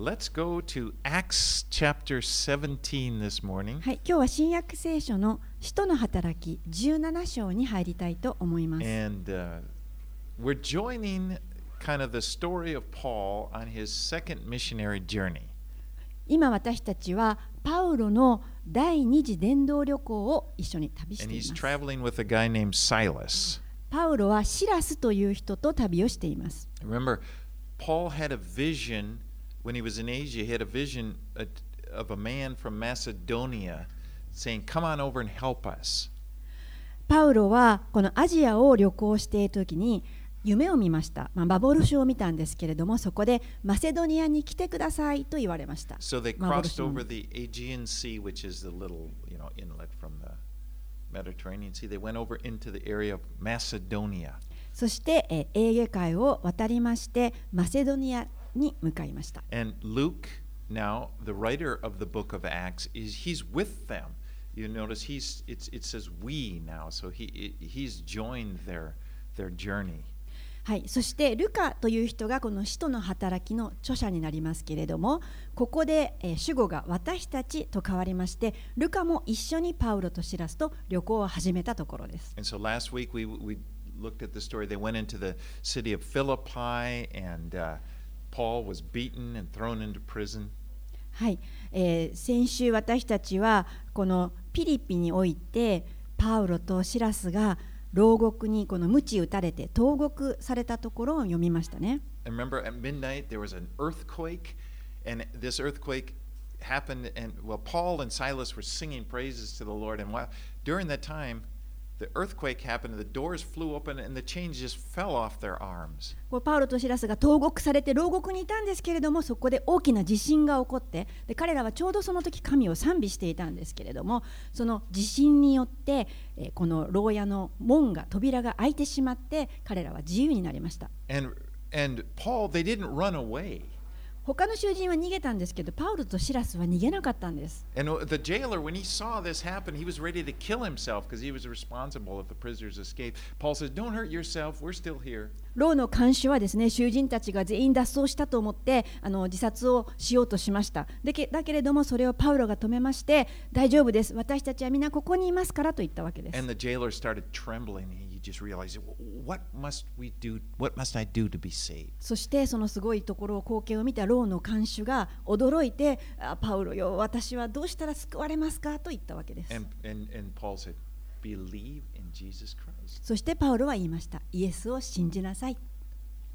let's go to Acts chapter 17 this morning. はい、今日は新約聖書の使徒の働き17章に入りたいと思います。And uh, we're joining kind of the story of Paul on his second missionary journey. 今私たちはパウロの第二次伝道旅行を一緒に旅して And い he's ます traveling with a guy named Silas. パウロはシラスという人と旅をしています Remember, Paul had a vision when he was in Asia, he had a vision uh, of a man from Macedonia saying, Come on over and help us. パウロはこのアジアを旅行している時に夢を見ました、まあ、幻を見たんですけれどもそこでマセドニアに来てくださいと言われました So they 幻 crossed over the Aegean Sea, which is the little, you know, inlet from the Mediterranean Sea. They went over into the area of Macedonia. そして、えーエーゲ海を渡りましてマセドニアに向かいました And Luke, now the writer of the book of Acts, is he's with them. You notice he's it's, it says we now, so he he's joined their their journey. はい、そしてルカという人がこの使徒の働きの著者になりますけれどもここで、えー主語が私たちと変わりましてルカも一緒にパウロとシラスと旅行を始めたところです。And so last week we we looked at the story. They went into the city of Philippi, and uh, Paul was beaten and thrown into prison. はいえー先週私たちはこのピリピにおいてパウロとシラスが牢獄にこの鞭打たれて投獄されたところを読みましたね。And remember, at midnight there was an earthquake, and this earthquake happened. And well, Paul and Silas were singing praises to the Lord. And while, during that time, the earthquake happened, the doors flew open, and the chains just fell off their arms. こうパウロとシラスが投獄されて牢獄にいたんですけれどもそこで大きな地震が起こってで彼らはちょうどその時神を賛美していたんですけれどもその地震によって、えーこの牢屋の門が扉が開いてしまって彼らは自由になりました And and Paul, they didn't run away. 他の囚人は逃げたんですけど、パウルとシラスは逃げなかったんです。牢の看守はですね囚人たちが全員脱走したと思ってあの自殺をしようとしましたでけだけれどもそれをパウロが止めまして大丈夫です私たちは皆ここにいますからと言ったわけです And the jailer started trembling. He just realized, "What must we do? What must I do to be saved?" そしてそのすごいところを光景を見た牢の看守が驚いてあパウロよ私はどうしたら救われますか？と言ったわけです。And and and Paul said, "Believe in Jesus Christ." そしてパウロは言いました。イエスを信じなさい。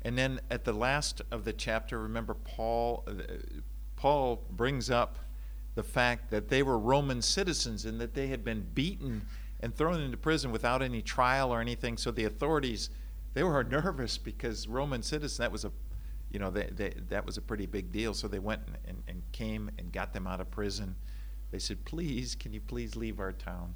And then at the last of the chapter, remember Paul uh, Paul brings up the fact that they were Roman citizens and that they had been beaten and thrown into prison without any trial or anything. So the authorities they were nervous because Roman citizens that was a you know they, they, that was a pretty big deal. So they went and, and, and came and got them out of prison. They said, "Please, can you please leave our town?"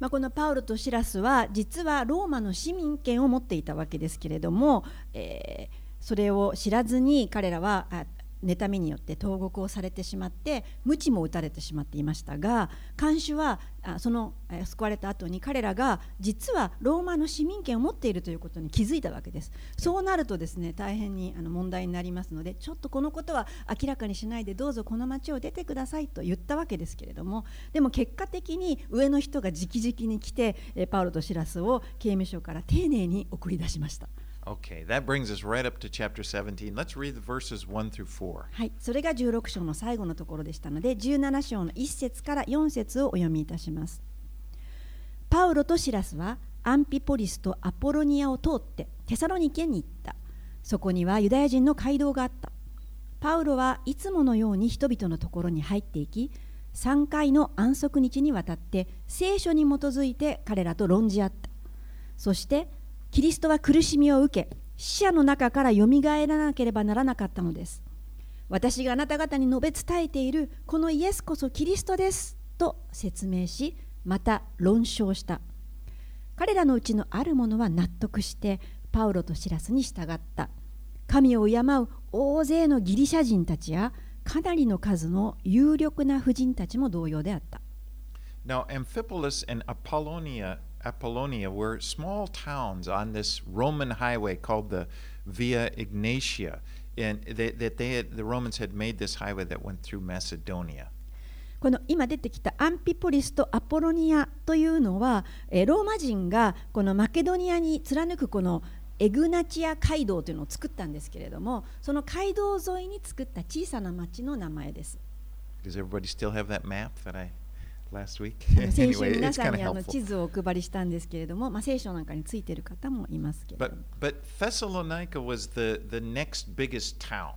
まあ、このパウロとシラスは実はローマの市民権を持っていたわけですけれども、えーそれを知らずに彼らはあ妬みによって投獄をされてしまって鞭も打たれてしまっていましたが看守はその救われた後に彼らが実はローマの市民権を持っているということに気づいたわけですそうなるとですね大変にあの問題になりますのでちょっとこのことは明らかにしないでどうぞこの町を出てくださいと言ったわけですけれどもでも結果的に上の人が直々に来てパウロとシラスを刑務所から丁寧に送り出しました。Okay, that brings us right up to chapter 17. Let's read the verses 1 through 4. はい、それが16章の最後のところでしたので17章の1節から4節をお読みいたしますパウロとシラスはアンピポリスとアポロニアを通ってテサロニケに行ったそこにはユダヤ人の街道があったパウロはいつものように人々のところに入っていき3回の安息日にわたって聖書に基づいて彼らと論じ合ったそしてキリストは苦しみを受け死者の中からよみがえらなければならなかったのです。私があなた方に述べ伝えているこのイエスこそキリストですと説明しまた論証した。彼らのうちのある者は納得してパウロとシラスに従った。神を敬う大勢のギリシャ人たちやかなりの数の有力な婦人たちも同様であった。Now, Amphipolis and Apollonia, Apollonia were small towns on this Roman highway called the Via Ignatia. and they, that they had, the Romans had made this highway that went through Macedonia. この今出てきたアンピポリスとアポロニアというのは、えーローマ人がこのマケドニアに貫くこのエグナチア街道というのを作ったんですけれどもその街道沿いに作った小さな町の名前です。Does everybody still have that map that I last week? 先週皆さんにあの.地図をお配りしたんですけれども、まあ、聖書なんかについている方もいますけれど But, but Thessalonica was the, the next biggest town.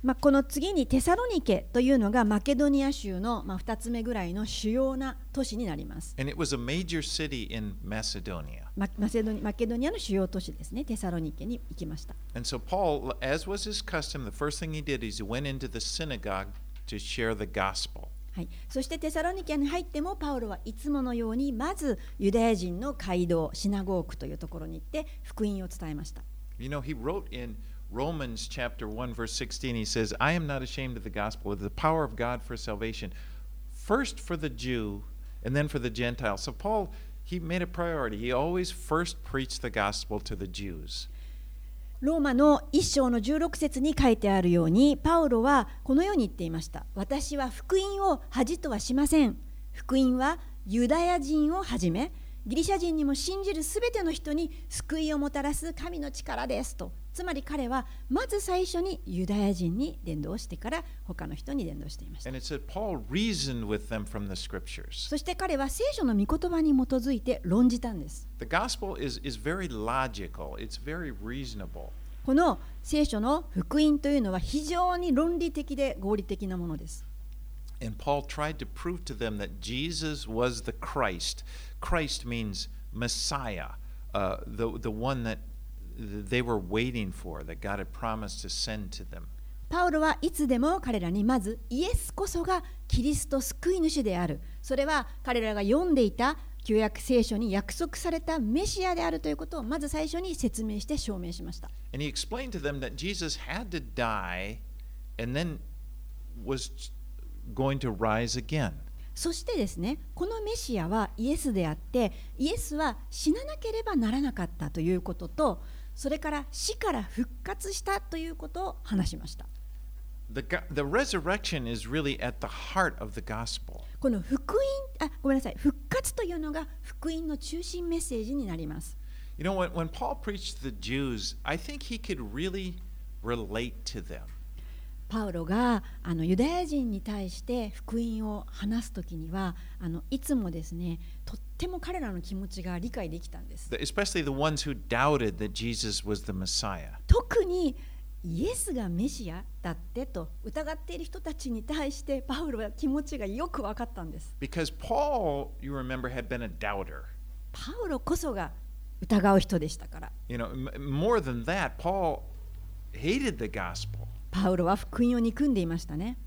まあ、この次にテサロニケというのがマケドニア州の、まあ、2つ目ぐらいの主要な都市になります。And it was a major city in Macedonia. ママセドニマケドニアの主要都市ですね、テサロニケに行きました。And so Paul, as was his custom, the first thing he did is he went into the synagogue to share the gospel. はい、そしてテサロニケに入ってもパウロはいつものようにまずユダヤ人の街道シナゴークというところに行って福音を伝えました。You know, he wrote in Romans chapter 1, verse 16, he says, I am not ashamed of the gospel, of the power of God for salvation, first for the Jew and then for the Gentile. So Paul, he made a priority. He always first preached the gospel to the Jews. ローマの一章の16節に書いてあるようにパウロはこのように言っていました。私は福音を恥とはしません。福音はユダヤ人をはじめギリシャ人にも信じるすべての人に救いをもたらす神の力ですと。つまり彼はまず最初にユダヤ人に伝道してから他の人に伝道していました.そして彼は聖書の御言葉に基づいて論じたんです。Is, is. この聖書の福音というのは非常に論理的で合理的なものです And Paul tried to prove to them that Jesus was the Christ. Christ means Messiah, uh, the, the one that they were waiting for, that God had promised to send to them. パウロはいつでも彼らにまずイエスこそがキリスト救い主であるそれは彼らが読んでいた旧約聖書に約束されたメシアであるということをまず最初に説明して証明しました And he explained to them that Jesus had to die and then was going to rise again. そしてですねこのメシアはイエスであってイエスは死ななければならなかったということとそれから死から復活したということを話しました The, the resurrection is really at the heart of the gospel. この福音あごめんなさい復活というのが福音の中心メッセージになります You know, when, when Paul preached to the Jews, I think he could really relate to them. パウロがあのユダヤ人に対して福音を話すときにはあのいつもですねとっても彼らの気持ちが理解できたんです especially the ones who doubted that Jesus was the Messiah. 特にイエスがメシアだってと疑っている人たちに対してパウロは気持ちがよく分かったんです Because Paul, you remember, had been a doubter. パウロこそが疑う人でしたから You know, more than that, Paul hated the gospel. パウロは福音を憎んでいましたね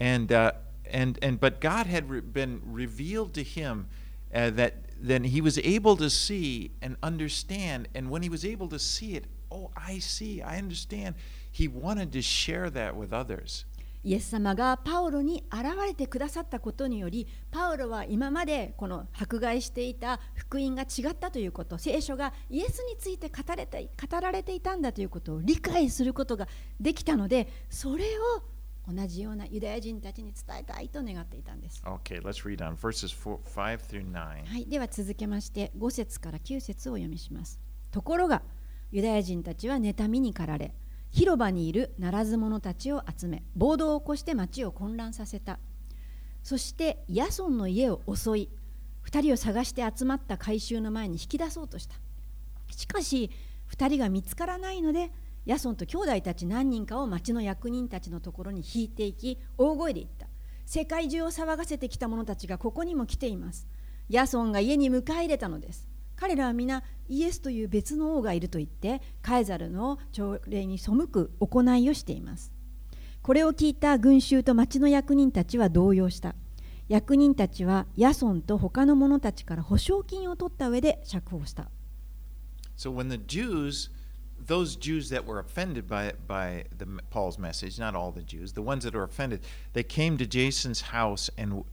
And, uh, and, and, but God had re- been revealed to him uh, that then he was able to see and understand. And when he was able to see it, oh, I see, I understand. He wanted to share that with others. イエス様がパウロに現れてくださったことによりパウロは今までこの迫害していた福音が違ったということ聖書がイエスについて語れて語られていたんだということを理解することができたのでそれを同じようなユダヤ人たちに伝えたいと願っていたんです。Okay, let's read on verses four, 5 through 9. はい、では続けまして5節から9節をお読みします。ところがユダヤ人たちは妬みに駆られ広場にいるならず者たちを集め暴動を起こして町を混乱させた。そしてヤソンの家を襲い2人を探して集まった回収の前に引き出そうとした。しかし2人が見つからないのでヤソンと兄弟たち何人かを町の役人たちのところに引いていき大声で言った。世界中を騒がせてきた者たちがここにも来ています。ヤソンが家に迎え入れたのです。彼らは皆イエスという別の王がいると言ってカエザルの朝礼に背く行いをしていますこれを聞いた群衆と町の役人たちは動揺した役人たちはヤソンと他の者たちから保証金を取った上で釈放した So when the Jews, those Jews that were offended by by the, Paul's message, not all the Jews, the ones that are offended, they came to Jason's house and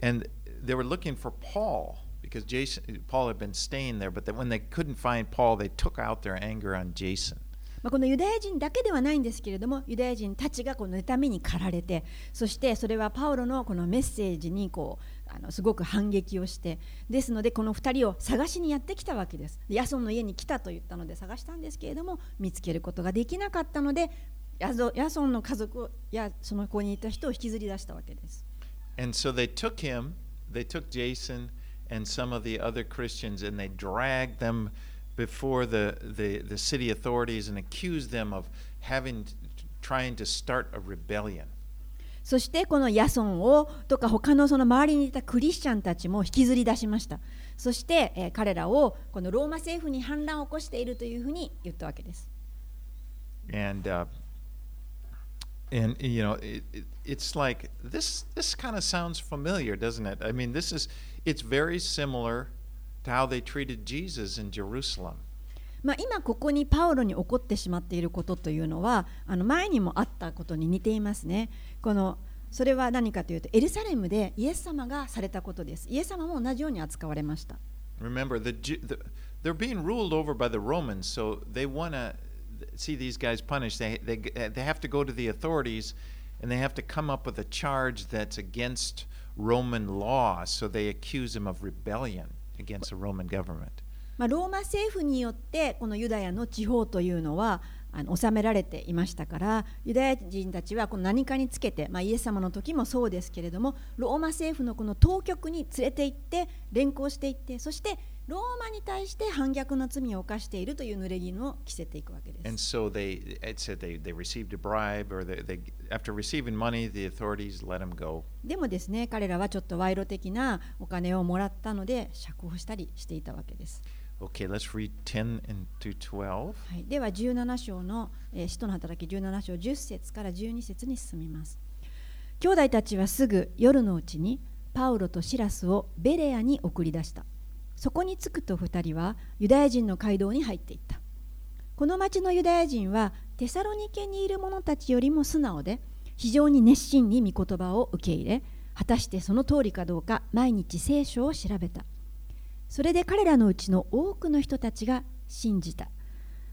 and they were looking for Paul because Jason Paul had been staying there, but that when they couldn't find Paul, they took out their anger on Jason. まあ、このユダヤ人だけではないんですけれどもユダヤ人たちがこの妬みに駆られてそしてそれはパウロのこのメッセージにこうあのすごく反撃をしてですのでこの2人を探しにやってきたわけですヤソンの家に来たと言ったので探したんですけれども見つけることができなかったのでヤゾヤソンの家族やその子にいた人を引きずり出したわけです And so they took him, they took Jason and some of the other Christians, and they dragged them before the, the, the city authorities and accused them of having, trying to start a rebellion. そしてこのヤソンをとか他のその周りにいたクリスチャンたちも引きずり出しましたそして、えー彼らをこのローマ政府に反乱を起こしているというふうに言ったわけです And, uh, and you know, it, it, it's like this, this kind of sounds familiar, doesn't it? I mean, this is, it's very similar to how they treated Jesus in Jerusalem. まあ、今ここにパウロに起こってしまっていることというのはあの前にもあったことに似ていますね。このそれは何かというとエルサレムでイエス様がされたことです。イエス様も同じように扱われました。Remember, the, the they're being ruled over by the Romans, so they want to see these guys punished. They, they, they have to go to the authorities and they have to come up with a charge that's against Roman law, so they accuse him of rebellion against the Roman government. まあ、ローマ政府によってこのユダヤの地方というのはあの治められていましたからユダヤ人たちはこの何かにつけて、まあ、イエス様の時もそうですけれどもローマ政府のこの当局に連れて行って連行していってそしてローマに対して反逆の罪を犯しているという濡れ衣を着せていくわけで And す。so they, it said they, they received a bribe, or they, they, after receiving money, the authorities let him go. でもですね彼らはちょっと賄賂的なお金をもらったので釈放したりしていたわけです。Okay, let's read 10 into 12. はい、では17章の、えー使徒の働き17章10節から12節に進みます。兄弟たちはすぐ夜のうちにパウロとシラスをベレアに送り出した。そこに着くと2人はユダヤ人の街道に入っていった。この町のユダヤ人はテサロニケにいる者たちよりも素直で非常に熱心に御言葉を受け入れ果たしてその通りかどうか毎日聖書を調べた。それで彼らのうちの多くの人たちが信じた。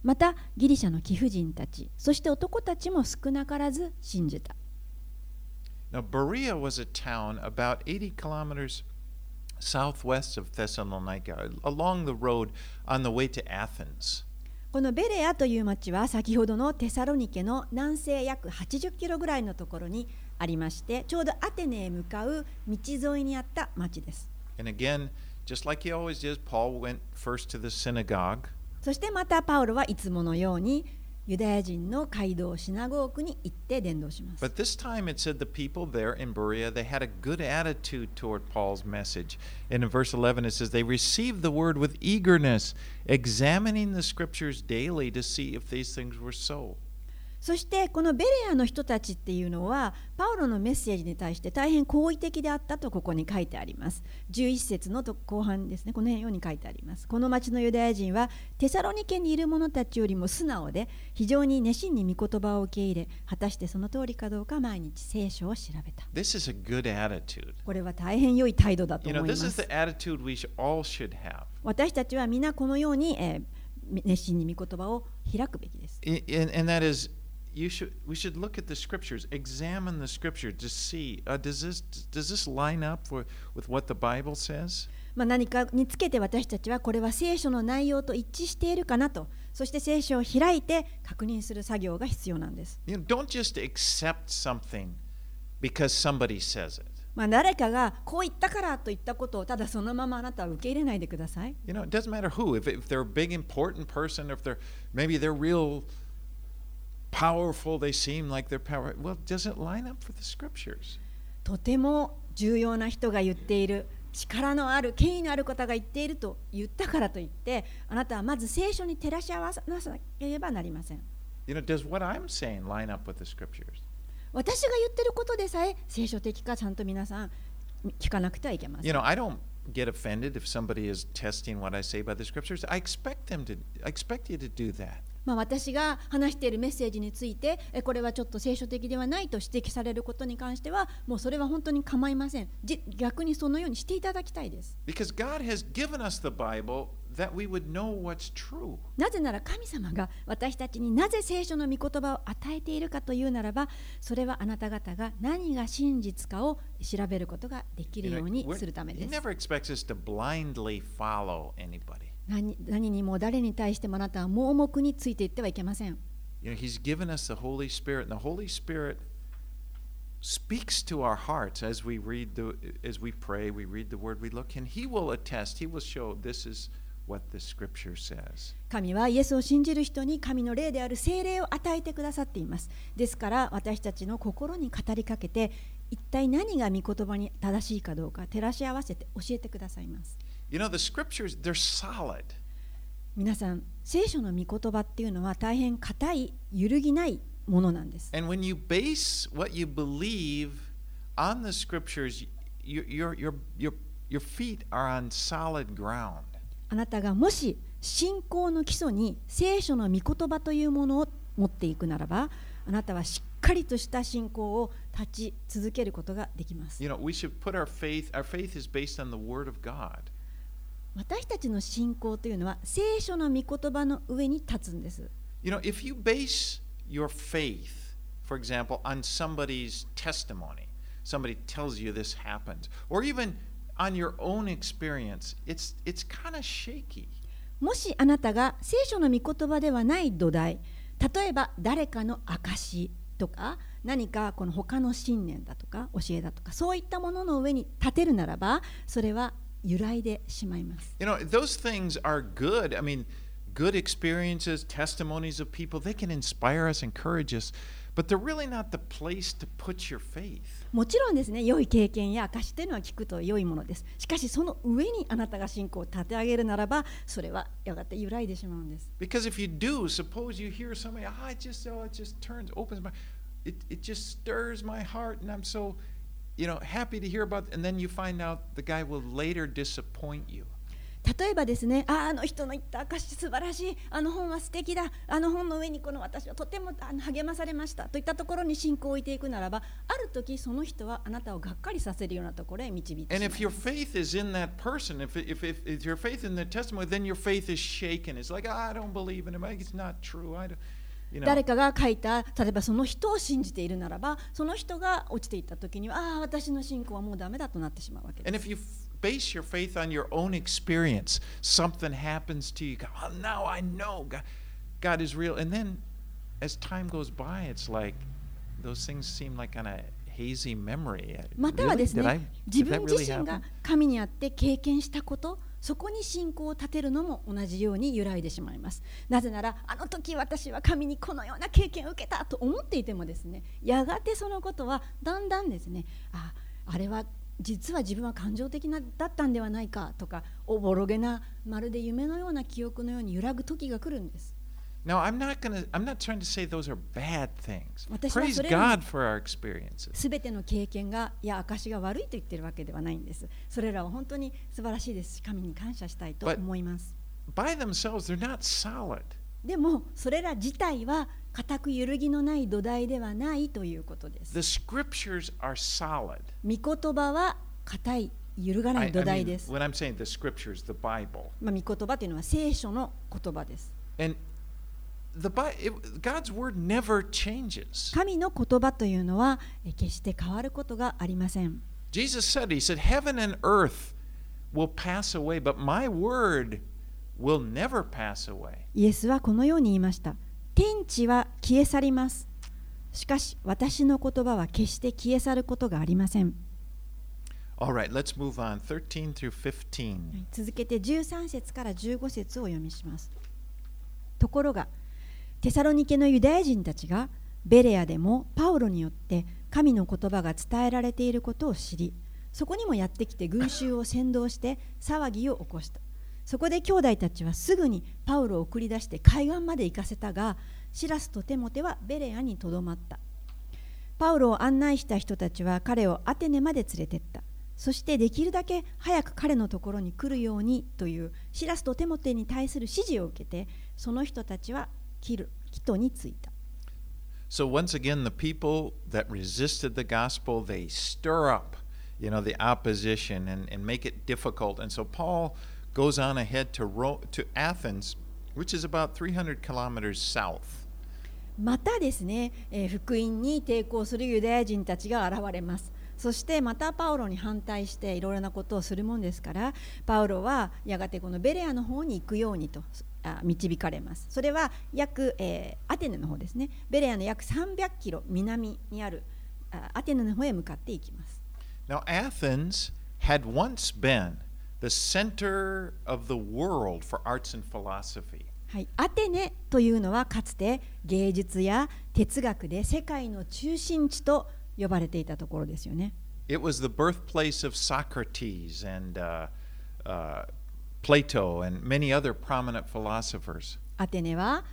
またギリシャの貴婦人たちそして男たちも少なからず信じた Now, Berea was a town about 80 kilometers southwest of Thessalonica, along the road on the way to Athens. このベレアという町は先ほどのテサロニケの南西約80キロぐらいのところにありまして、ちょうどアテネへ向かう道沿いにあった町です。Again, like、is, そしてまたパウロはいつものように、ユダヤ人の街道シナゴークに行って伝道します But this time it said the people there in Berea, they had a good attitude toward Paul's message. And in verse 11 it says, they received the word with eagerness, examining the scriptures daily to see if these things were so. そしてこのベレアの人たちっていうのはパウロのメッセージに対して大変好意的であったとここに書いてあります。11節のと後半ですね。このように書いてあります。この町のユダヤ人はテサロニケにいる者たちよりも素直で非常に熱心に御言葉を受け入れ果たしてその通りかどうか毎日聖書を調べた。This is a good attitude. これは大変良い態度だと You 思 know, いま this is す the attitude we sh- all should have. 私たちは皆このように、えー熱心に御言葉を開くべきです。And, and that is, you should we should look at the scriptures, examine the scripture to see uh, does this does this line up for, with what the Bible says? まあ、何かにつけて私たちはこれは聖書の内容と一致しているかなとそして聖書を開いて確認する作業が必要なんです、You know, don't just accept something because somebody says it. まあ、誰かがこう言ったからと言ったことをただそのままあなたは受け入れないでください You know, it doesn't matter who. If, if they're a big important person, if they're maybe they're real powerful, they seem like they're powerful. Well, does it line up for the scriptures? とても重要な人が言っている力のある権威のある方が言っていると言ったからといってあなたはまず聖書に照らし合わなさなければなりません You know, does what I'm saying line up with the scriptures? 私が言ってることでさえ聖書的かちゃんと皆さん聞かなくてはいけません You know, I don't get offended if somebody is testing what I say by the scriptures. I expect them to I expect you to do that. まあ、私が話しているメッセージについてえこれはちょっと聖書的ではないと指摘されることに関してはもうそれは本当に構いませんじ逆にそのようにしていただきたいです Because God has given us the Bible that we would know what's true. なぜなら神様が私たちになぜ聖書の御言葉を与えているかというならばそれはあなた方が何が真実かを調べることができる You よ know, うにするためです never expects us to blindly follow anybody. 何何にも誰に対してもあなたは盲目についていってはいけません You know, he's given us the Holy Spirit, and the Holy Spirit speaks to our hearts as we read the as we pray, we read the word, we look, and he will attest, he will show this is what the scripture says. 神はイエスを信じる人に神の霊である聖霊を与えてくださっていますですから私たちの心に語りかけて一体何が御言葉に正しいかどうか照らし合わせて教えてくださいます You know, the scriptures, they're solid. 皆さん聖書の御言葉っていうのは大変硬い揺るぎないものなんです And when you base what you believe on the scriptures, your, your, your, your, your feet are on solid ground. あなたがもし信仰の基礎に聖書の御言葉というものを持っていくならばあなたはしっかりとした信仰を立ち続けることができます You know, we should put our faith, our faith is based on the word of God. 私たちの信仰というのは聖書の御言葉の上に立つんです You know, if you base your faith, for example, on somebody's testimony, somebody tells you this happens, or even on your own experience, it's it's kind of shaky. もしあなたが聖書の御言葉ではない土台例えば誰かの証とか何かこの他の信念だとか教えだとかそういったものの上に立てるならばそれは揺らいでしまいます You know, those things are good. I mean, good experiences, testimonies of people, they can inspire us, encourage us, but they're really not the place to put your faith. もちろんですね良い経験や証というのは聞くと良いものですしかしその上にあなたが信仰を立て上げるならばそれはやがて揺らいでしまうんです Because if you do, suppose you hear somebody, ah, it just, oh, it just turns, opens my, it, it just stirs my heart, and I'm so, you know, happy to hear about. And then you find out the guy will later disappoint you. 例えばですねああの人の言った証素晴らしいあの本は素敵だあの本の上にこの私はとてもあの励まされましたといったところに信仰を置いていくならばある時その人はあなたをがっかりさせるようなところへ導いてし And ま if い your faith is in that person, if, if, if, if your faith in the testimony, then your faith is shaken. It's like, ah, I don't believe in him. It's not true. I don't, you know. 誰かが書いた例えばその人を信じているならばその人が落ちていった時にはああ私の信仰はもうダメだとなってしまうわけです And if you f- base your faith on your own experience, something happens to you, oh, now I know God, God is real. And then as time goes by, it's like those things seem like kind of hazy memory. または Really? です I, ね自 did that 分 really 自身?が神にあって経験したことそこに信仰を立てるのも同じように揺らいでしまいます。なぜならあの時私は神にこのような経験を受けたと思っていてもですねやがてそのことはだんだんですねああれは実は自分は感情的なだったんではないかとかおぼろげなまるで夢のような記憶のように揺らぐ時が来るんです。Now, I'm not gonna. I'm not trying to say those are bad things. Praise God for our experiences. すべての経験がいや証が悪いと言ってるわけではないんですそれらは本当に素晴らしいですし神に感謝したいと思います By themselves, they're not solid. でもそれら自体は固く揺るぎのない土台ではないということです The scriptures are solid. 御言葉は固い揺るがな I, い土 I 台 mean, です、when I'm saying the scriptures, the Bible. まあ、御言葉というのは聖書の言葉です And the it, God's word never changes. 神の言葉というのはえ決して変わることがありません Jesus said, He said, Heaven and earth will pass away, but my word will never pass away. イエスはこのように言いました天地は消え去りますしかし私の言葉は決して消え去ることがありません All right, let's move on. 13 through 15. はい続けて13節から15節をお読みします。ところが、テサロニケのユダヤ人たちがベレアでもパウロによって神の言葉が伝えられていることを知り、そこにもやってきて群衆を先導して騒ぎを起こした。そこで兄弟たちはすぐにパウロを送り出して海岸まで行かせたが、シラスとテモテはベレアにとどまった。パウロを案内した人たちは彼をアテネまで連れてった。そしてできるだけ早く彼のところに来るようにというシラスとテモテに対する指示を受けてその人たちはキルキトに着いた。So once again, the people that resisted the gospel, they stir up, you know, the opposition and, and make it difficult. And so Paul goes on ahead to, Ro- to Athens, which is about 300 kilometers south. またですね、えー福音に抵抗するユダヤ人たちが現れますそしてまたパウロに反対していろいろなことをするもんですからパウロはやがてこのベレアの方に行くようにとあ導かれますそれは約、えーアテネの方ですねベレアの約300キロ南にあるあアテネの方へ向かっていきます Now, Athens had once been the center of the world for arts and philosophy. はい、アテネというのはかつて芸術や哲学で世界の中心地と呼ばれていたところですよね。It was the birthplace of Socrates and uh, uh, Plato and many other prominent philosophers. アテネは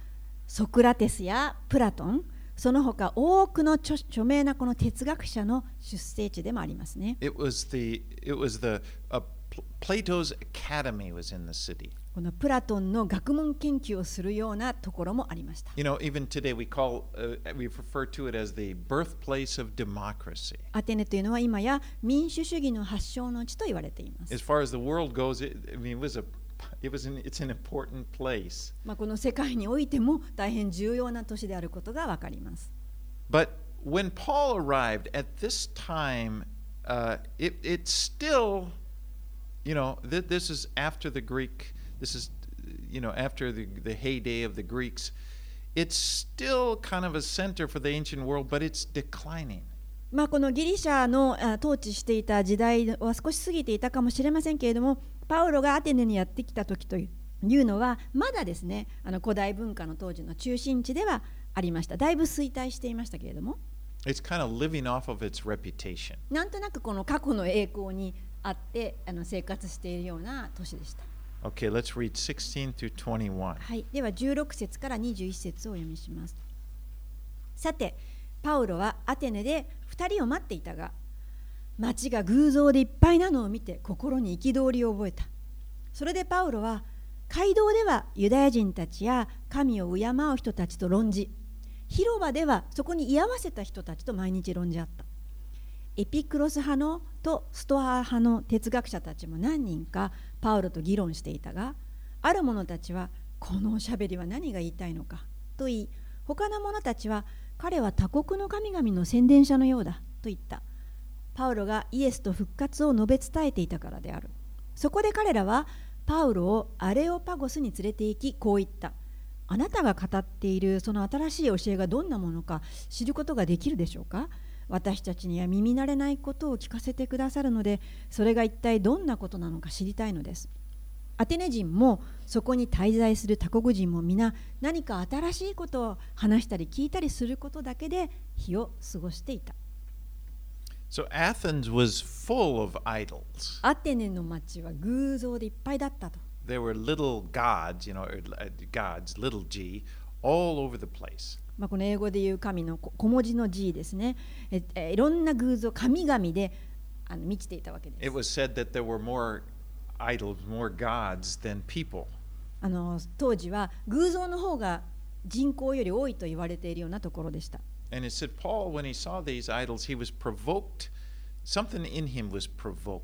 ソクラテスやプラトンその他多くの著著名なこの哲学者の出生地でもありますね。It was the it was the uh, Pl- Plato's academy was in the city. このプラトンの学問研究をするようなところもありました。You know, even today we call uh, we refer to it as the birthplace of democracy. アテネというのは今や民主主義の発祥の地と言われています。As far as the world goes, it, I mean, it was a it was an, it's an important place. まあ、この世界においても大変重要な都市であることがわかります。But when Paul arrived at this time, uh, it, it's still, you know, th- this is after the Greek, this is, you know, after the, the heyday of the Greeks. It's still kind of a center for the ancient world, but it's declining. まあ、このギリシャのあ統治していた時代は少し過ぎていたかもしれませんけれどもパウロがアテネにやってきた時というのはまだですねあの古代文化の当時の中心地ではありましただいぶ衰退していましたけれども It's kind of living off of its reputation. なんとなくこの過去の栄光にあってあの生活しているような都市でした、Okay, let's read 16 through 21. はい、では16節から21節をお読みします。さてパウロはアテネで2人を待っていたが町が偶像でいっぱいなのを見て心に憤りを覚えた。それでパウロは街道ではユダヤ人たちや神を敬う人たちと論じ広場ではそこに居合わせた人たちと毎日論じ合った。エピクロス派のとストア派の哲学者たちも何人かパウロと議論していたがある者たちはこのおしゃべりは何が言いたいのかと言い他の者たちは彼は他国の神々の宣伝者のようだと言った。パウロがイエスと復活を述べ伝えていたからである。そこで彼らはパウロをアレオパゴスに連れて行きこう言った。あなたが語っているその新しい教えがどんなものか知ることができるでしょうか？私たちには耳慣れないことを聞かせてくださるのでそれが一体どんなことなのか知りたいのですアテネ人もそこに滞在する他国人も皆何か新しいことを話したり聞いたりすることだけで日を過ごしていた So Athens was full of idols. アテネの町は偶像でいっぱいだったと There were little gods, you know, uh, gods, little g, all over the place. まあ、この英語で言う神の小文字の G ですね。ええいろんな偶像、神々であの満ちていたわけです。当時は偶像の方が人口より多いと言われているようなところでした。Something in him was provoked.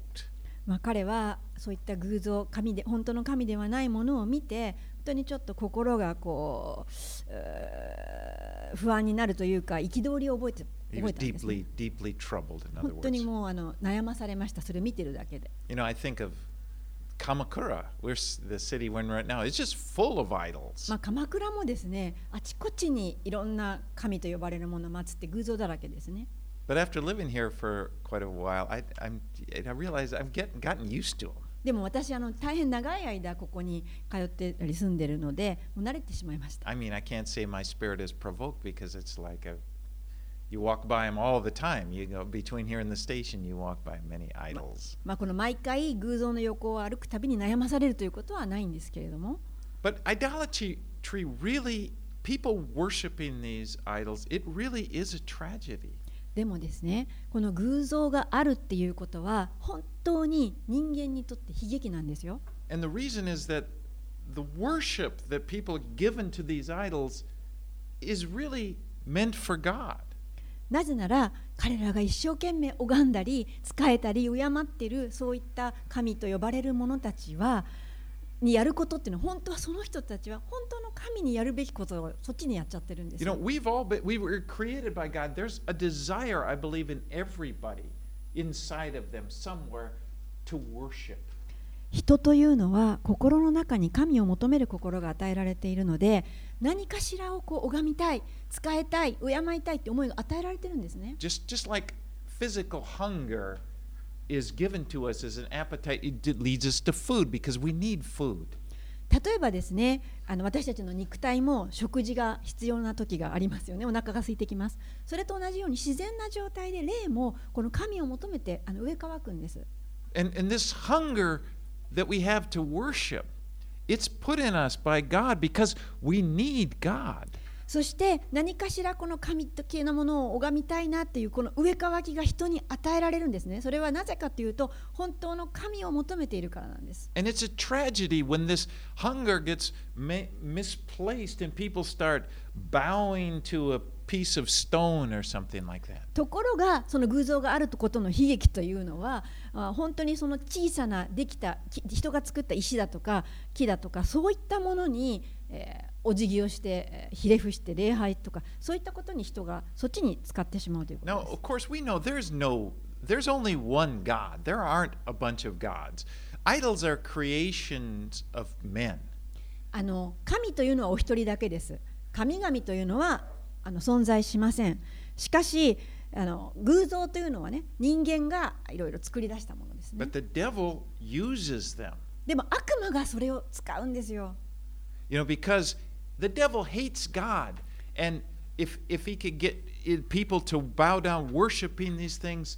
まあ彼はそういった偶像神で本当の神ではないものを見て当にちょっと心がこう不安になるというか憤りを覚えて覚えたんです、ね、本当に.もうあの悩まされましたそれを見てるだけで You know, I think of Kamakura, where s- the city we're in right now. It's just full of idols. まあ、鎌倉もですねあちこちにいろんな神と呼ばれるものを祀って偶像だらけですね But after living here for quite a while, I, I'm, I realized I've get, gotten used to them. でも私あの大変長い間ここに通ってたり住んでるのでもう慣れてしまいました I mean, I can't say my spirit is provoked because it's like a, you walk by them all the time. You go between here and the station, you walk by many idols. まあ、この毎回偶像の横を歩くたびに悩まされるということはないんですけれども But idolatry really, people worshiping these idols, it really is a tragedy. でもですねこの偶像があるっていうことは本当に人間にとって悲劇なんですよ And the reason is that the worship that people given to these idols is really meant for God. なぜなら彼らが一生懸命拝んだり仕えたり敬っているそういった神と呼ばれる者たちはにやることっていうのは本当はその人たちは本当の神にやるべきことをそっちにやっちゃってるんです You よ know, we've all been, we were created by God. There's a desire, I believe, in everybody inside of them somewhere to worship. 人というのは心の中に神を求める心が与えられているので何かしらをこう拝みたい使えたい敬いたいって思いが与えられてるんですね Just, just like physical hunger is given to us as an appetite, it d- leads us to food because we need food. 例えばですねあの私たちの肉体も食事が必要な時がありますよねお腹が空いてきますそれと同じように自然な状態で霊もこの神を求めてあの上乾くんです And, and this hunger that we have to worship, it's put in us by God because we need God. そして何かしらこの神系のものを拝みたいなっていうこの上乾きが人に与えられるんですねそれはなぜかというと本当の神を求めているからなんです And it's a tragedy when this hunger gets misplaced and people start bowing to a piece of stone or something like that. ところがその偶像があることの悲劇というのはあ本当にその小さなできたき人が作った石だとか木だとかそういったものに、えーお辞儀をしてえーひれ伏して礼拝とかそういったことに人がそっちに使ってしまうということ Now, です of。course, we know there's no, there's only one God. There aren't a bunch of gods. Idols are creations of men. あの神というのはお一人だけです。神々というのはあの存在しません。しかしあの偶像というのはね人間がいろいろ作り出したものですね But。the devil uses them. でも悪魔がそれを使うんですよ。You know, because the devil hates God. And if, if he could get it- people to bow down worshiping these things,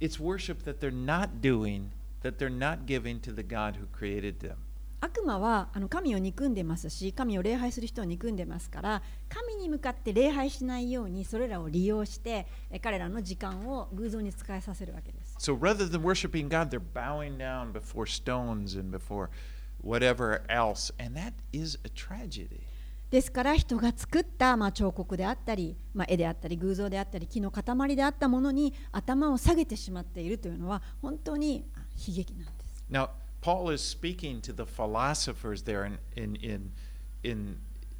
it's worship that they're not doing, that they're not giving to the God who created them. 悪魔はあの神を憎んでますし神を礼拝する人を憎んでますから神に向かって礼拝しないようにそれらを利用してえ彼らの時間を偶像に使いさせるわけです。 So rather than worshiping God, they're bowing down before stones and before whatever else. And that is a tragedy. ですから人が作った、まあ、彫刻であったり、まあ、絵であったり偶像であったり木の塊であったものに頭を下げてしまっているというのは本当にあ悲劇なんです。Now, Paul is speaking to the philosophers there in, in, in, in,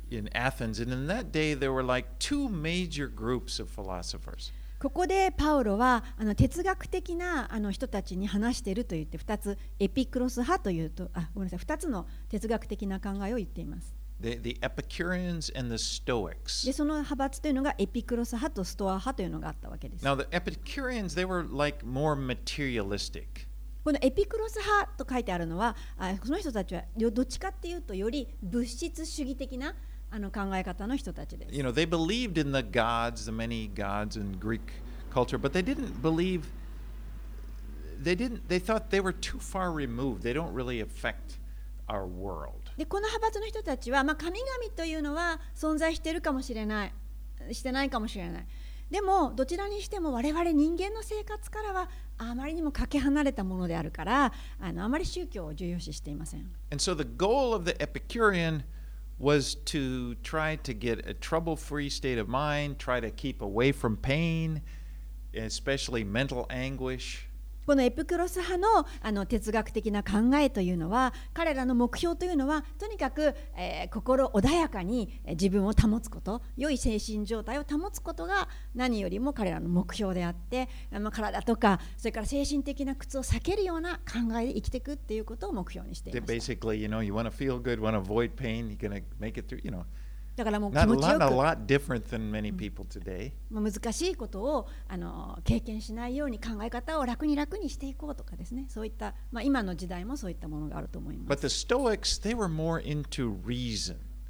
in Athens. And in that day, there were like two major groups of philosophers. ここでパウロはあの哲学的なあの人たちに話していると言って2つエピクロス派というとあごめんなさい2つの哲学的な考えを言っています。The, the Epicureans and the Stoics. でその派閥というのがエピクロス派とストア派というのがあったわけです。Now, the Epicureans, they were like more materialistic. このエピクロス派と書いてあるのはあその人たちはよどっちかっていうとより物質主義的なあの考え方の人たちです。You know, they believed in the gods, the many gods in Greek culture, but they didn't believe, they didn't, they thought they were too far removed. They don't really affect our world. でこの派閥の人たちは、まあ、神々というのは存在しているかもしれないしてないかもしれないでもどちらにしても我々人間の生活からはあまりにもかけ離れたものであるからあのあまり宗教を重要視していません And so the goal of the Epicurean was to try to get a trouble free state of mind, try to keep away from pain, especially mental anguish. このエピクロス派のあの哲学的な考えというのは彼らの目標というのはとにかく、えー心穏やかに自分を保つこと良い精神状態を保つことが何よりも彼らの目標であってあの体とかそれから精神的な苦痛を避けるような考えで生きていくっていうことを目標にしてい They ましだからもう気持ちよく、うん、難しいことをあの経験しないように考え方を楽に楽にしていこうとかですね、そういった、まあ、今の時代もそういったものがあると思います。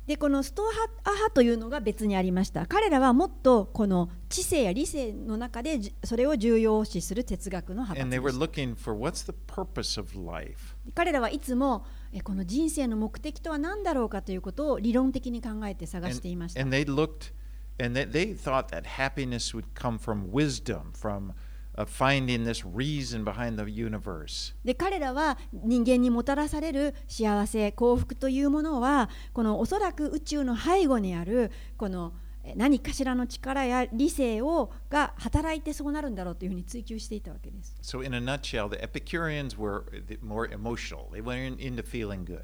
で、このストア派というのが別にありました。彼らはもっとこの知性や理性の中でそれを重要視する哲学の派です。彼らはいつも、この人生の目的とは何だろうかということを理論的に考えて探していました。で彼らは人間にもたらされる幸せ、幸福というものは、このおそらく宇宙の背後にある、この、何かしらの力や理性をが働いてそうなるんだろうというふうに追求していたわけです。So, in a nutshell, the Epicureans were more emotional. They weren't into feeling good.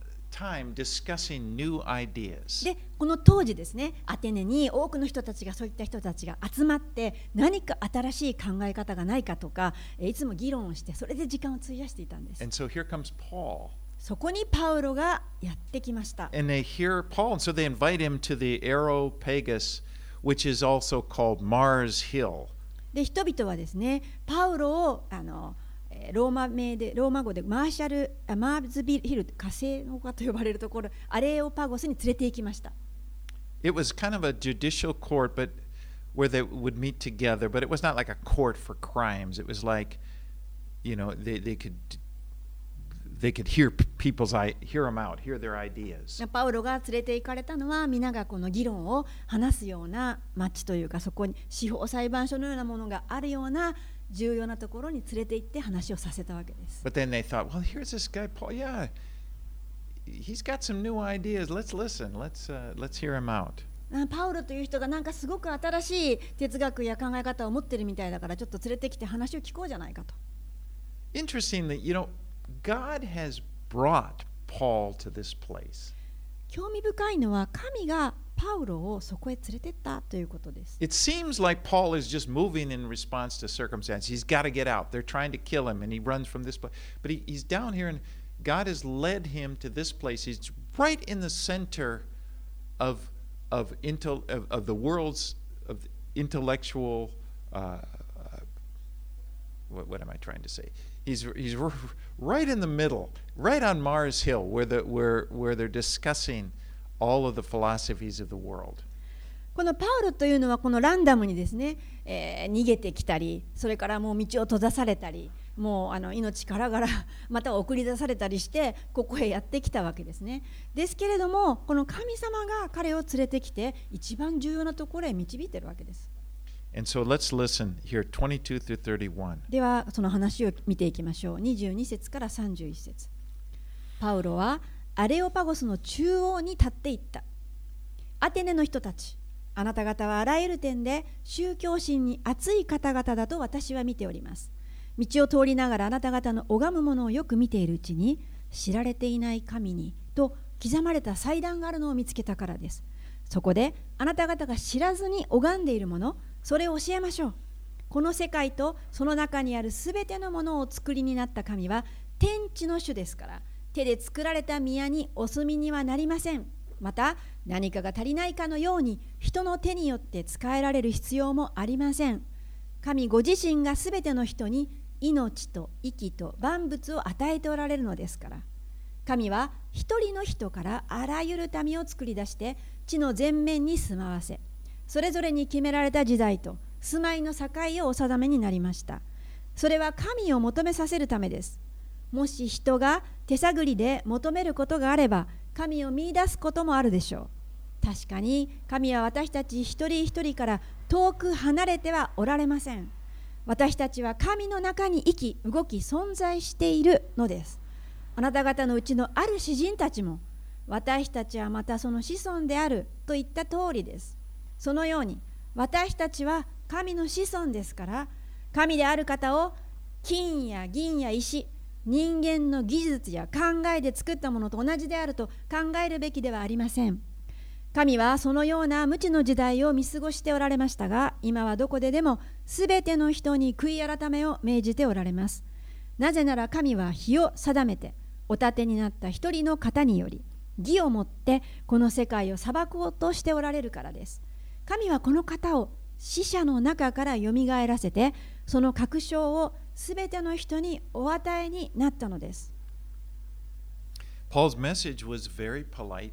time discussing new ideas. でこの当時ですねアテネに多くの人たちがそういった人たちが集まって何か新しい考え方がないかとかえいつも議論をしてそれで時間を費やしていたんです And so here comes Paul. そこにパウロがやってきました And they hear Paul, and so they invite him to the Areopagus, which is also called Mars Hill. で人々はですねパウロをあのえーローマ名でローマ語でマーシャルあマーズビルヒル火星の丘と呼ばれるところアレオパゴスに連れて行きました It was kind of a judicial court, but where they would meet together, but it was not like a court for crimes. It was like, you know, they, they could they could hear people's i hear them out, hear their ideas. パウロが連れて行かれたのは皆がこの議論を話すような町というかそこに司法裁判所のようなものがあるような重要なところに連れて行って話をさせたわけです。But then they thought, well, here's this guy Paul. Yeah, he's got some new ideas. Let's listen. Let's uh, let's hear him out. あパウロという人がなんかすごく新しい哲学や考え方を持ってるみたいだからちょっと連れてきて話を聞こうじゃないかと。Interestingly, you know, God has brought Paul to this place. 興味深いのは神がパウロをそこへ連れてったということです。 It seems like Paul is just moving in response to circumstance. He's got to get out. They're trying to kill him, and he runs from this place. But he, he's down here, and God has led him to this place. He's right in the center of of, intel, of, of the world's of intellectual. Uh, uh, what, what am I trying to say? He's he's r- right in the middle, right on Mars Hill, where the where where they're discussing all of the philosophies of the world. このパウロというのはこのランダムにですね、えー逃げてきたりそれからもう道を閉ざされたりもうあの命からがら また送り出されたりしてここへやってきたわけですねですけれどもこの神様が彼を連れてきて一番重要なところへ導いてるわけです And so let's listen here 22 through 31. ではその話を見ていきましょう22節から31節パウロはアレオパゴスの中央に立っていった。アテネの人たちあなた方はあらゆる点で宗教心に熱い方々だと私は見ております。道を通りながらあなた方の拝むものをよく見ているうちに知られていない神にと刻まれた祭壇があるのを見つけたからです。そこであなた方が知らずに拝んでいるものそれを教えましょう。この世界とその中にあるすべてのものをお作りになった神は天地の主ですから手で作られた宮にお住みにはなりません。また何かが足りないかのように人の手によって使えられる必要もありません。神ご自身がすべての人に命と息と万物を与えておられるのですから。神は一人の人からあらゆる民を作り出して地の全面に住まわせそれぞれに決められた時代と住まいの境をお定めになりました。それは神を求めさせるためです。もし人が手探りで求めることがあれば神を見いだすこともあるでしょう。確かに神は私たち一人一人から遠く離れてはおられません。私たちは神の中に生き動き存在しているのです。あなた方のうちのある詩人たちも私たちはまたその子孫であると言った通りです。そのように私たちは神の子孫ですから神である方を金や銀や石人間の技術や考えで作ったものと同じであると考えるべきではありません。神はそのような無知の時代を見過ごしておられましたが今はどこででも全ての人に悔い改めを命じておられます。なぜなら神は日を定めてお立てになった一人の方により義をもってこの世界を裁こうとしておられるからです。神はこの方を死者の中からよみがえらせてその確証をすべての人にお与えになったのです Paul's message was very polite.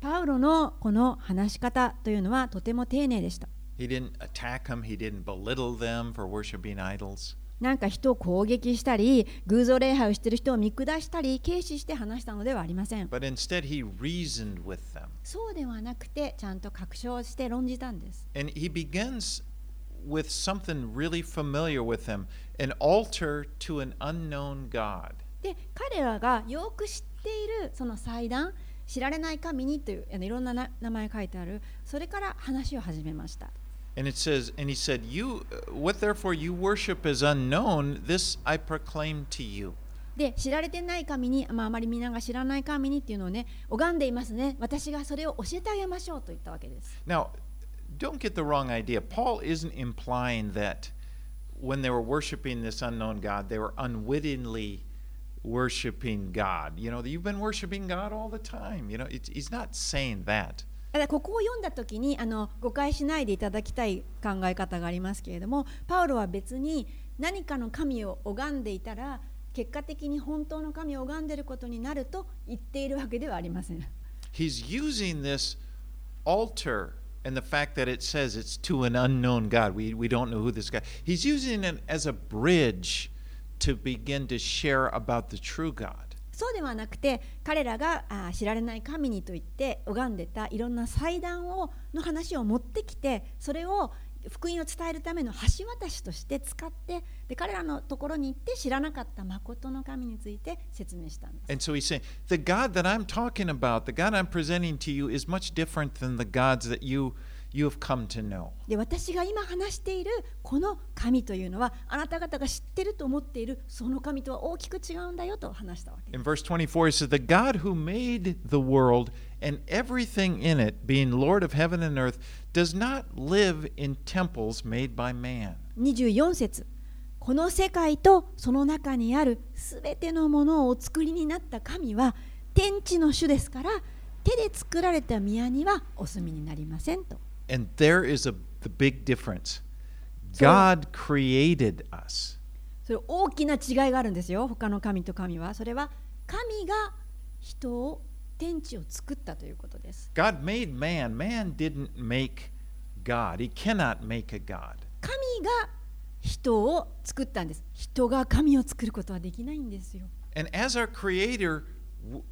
パウロのこの話し方というのはとても丁寧でした He didn't attack them, he didn't belittle them for worshiping idols. なんか人を攻撃したり偶像礼拝をしている人を見下したり軽視して話したのではありません but instead he reasoned with them. そうではなくてちゃんと確証して論じたんです And he begins with something really familiar with them an で彼らがよく知っているその祭壇知られない神にというあのいろんな名前書いてあるそれから話を始めました。で知られてない神に、まあ、あまりみんなが知らない神にっていうのをね拝んでいますね。私がそれを教えてあげましょうと言ったわけです。Now don't get the wrong idea. Paul isn't imply that when they were worshiping this unknown God, they were unwittingly worshiping God. You know, you've been worshiping God all the time. You know, it's, he's not saying that. ただここを読んだ時にあの誤解しないでいただきたい考え方がありますけれどもパウロは別に何かの神を拝んでいたら結果的に本当の神を拝んでいることになると言っているわけではありません。 He's using this altar and the fact that it says it's to an unknown God. We, we don't know who this guy. He's using it as a bridge to begin to share about the true God. そうではなくて彼らがあ知られない神にと言って拝んでたいろんな祭壇をの話を持ってきてそれを 福音を伝えるための橋渡しとして使ってで彼らのところに行って知らなかった誠の神について説明したんです。And so he's saying, the God that I'm talking about, the God I'm presenting to you, is much different than the gods that you, you have come to know. で私が今話しているこの神というのはあなた方が知ってると思っているその神とは大きく違うんだよと話したわけです In verse 24, he says, The God who made the world and everything in it, being Lord of heaven and earth, does not live in temples made by man. 24節この世界とその中にあるすべてのものをお作りになった神は天地の主ですから手で作られた宮にはお住みになりませんと And there is a, the big difference. God created us. それ大きな違いがあるんですよ他の神と神はそれは神が人を天地を作ったということです God made man. Man didn't make God. He cannot make a God. 神が人を作ったんです人が神を作ることはできないんですよ And as our creator,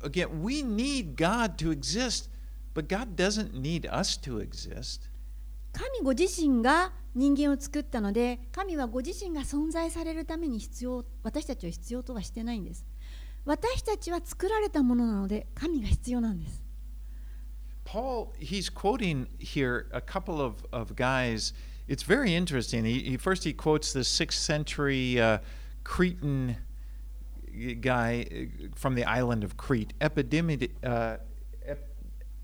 again, we need God to exist, but God doesn't need us to exist. 神ご自身が人間を作ったので神はご自身が存在されるために必要私たちを必要とはしてないんです私たちは作られたものなので神が必要なんです Paul, he's quoting here a couple of, of guys. It's very interesting. He, he first he quotes the sixth century uh, Cretan guy uh, from the island of Crete, Epidemi- uh, Ep-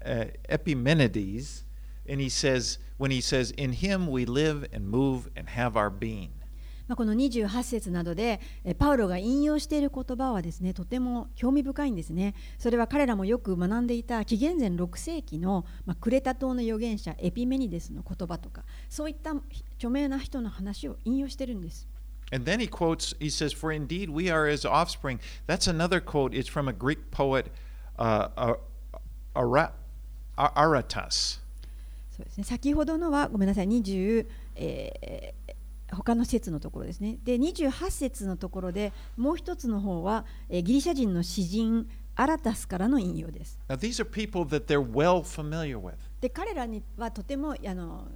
uh, Epimenides, and he says when he says, "In him we live and move and have our being." まあ、この28節などでえパウロが引用している言葉はですねとても興味深いんですねそれは彼らもよく学んでいた紀元前6世紀の、まあ、クレタ島の預言者エピメニデスの言葉とかそういった著名な人の話を引用してるんです And then he quotes, he says, For indeed we are his offspring. That's another quote. It's from a Greek poet, uh, Ar- Ara- Ar- Aratus. そうですね、先ほどのはごめんなさい20、えー他の説のところですねで28節のところでもう一つの方は、えーギリシャ人の詩人アラタスからの引用です Now, these are people that they're well familiar with. で彼らにはとてもあの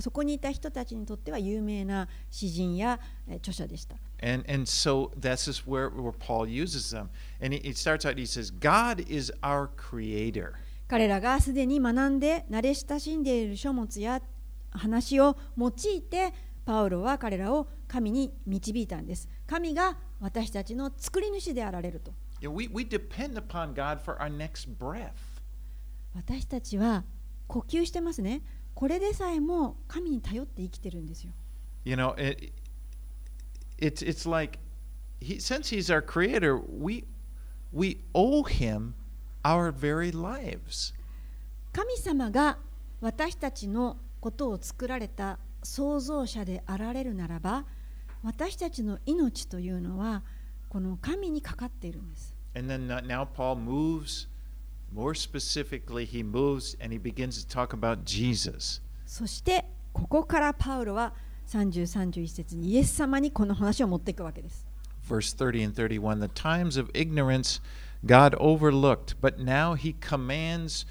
そこにいた人たちにとっては有名な詩人やえー著者でした And, and so this is where, where Paul uses them. And he, he starts out, he says, God is our creator. 彼らがすでに学んで慣れ親しんでいる書物や話を用いてパウロは彼らを神に導いたんです。神が私たちの作り主であられると。私たちは呼吸してますね。これでさえも神に頼って生きてるんですよ。You know, it, it's it's like he since he's our creator, we we owe him our very lives. 神様が私たちのことを作られた創造者であられるならば私たちの命というのはこの神にかかっているんです And then uh, now Paul moves, more specifically, he moves and he begins to talk about Jesus. そしてここからパウロは30、31節にイエス様にこの話を持っていくわけです。Verse 30 and 31 The times of ignorance God overlooked, but now he commands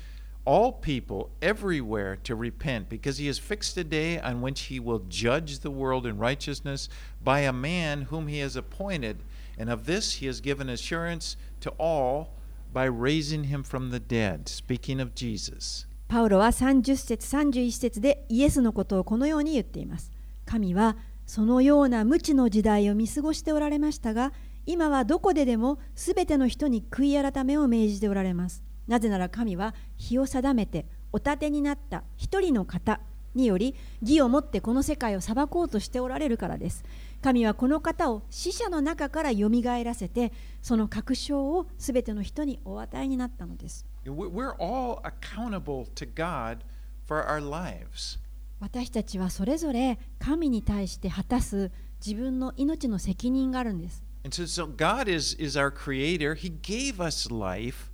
all people everywhere to repent, because he has fixed a day on which he will judge the world in righteousness by a man whom he has appointed. And of this he has given assurance to all by raising him from the dead. Speaking of Jesus. パウロは30節31節でイエスのことをこのように言っています。神はそのような無知の時代を見過ごしておられましたが、今はどこででもすべての人に悔い改めを命じておられます。 なぜなら神は日を定めてお立てになった一人の方により義をもってこの世界を裁こうとしておられるからです。神はこの方を死者の中からよみがえらせて、その確証をすべての人にお与えになったのです。We- We're all accountable to God for our lives. 私たちはそれぞれ神に対して果たす自分の命の責任があるんです。And so, so God is, is our creator. He gave us life,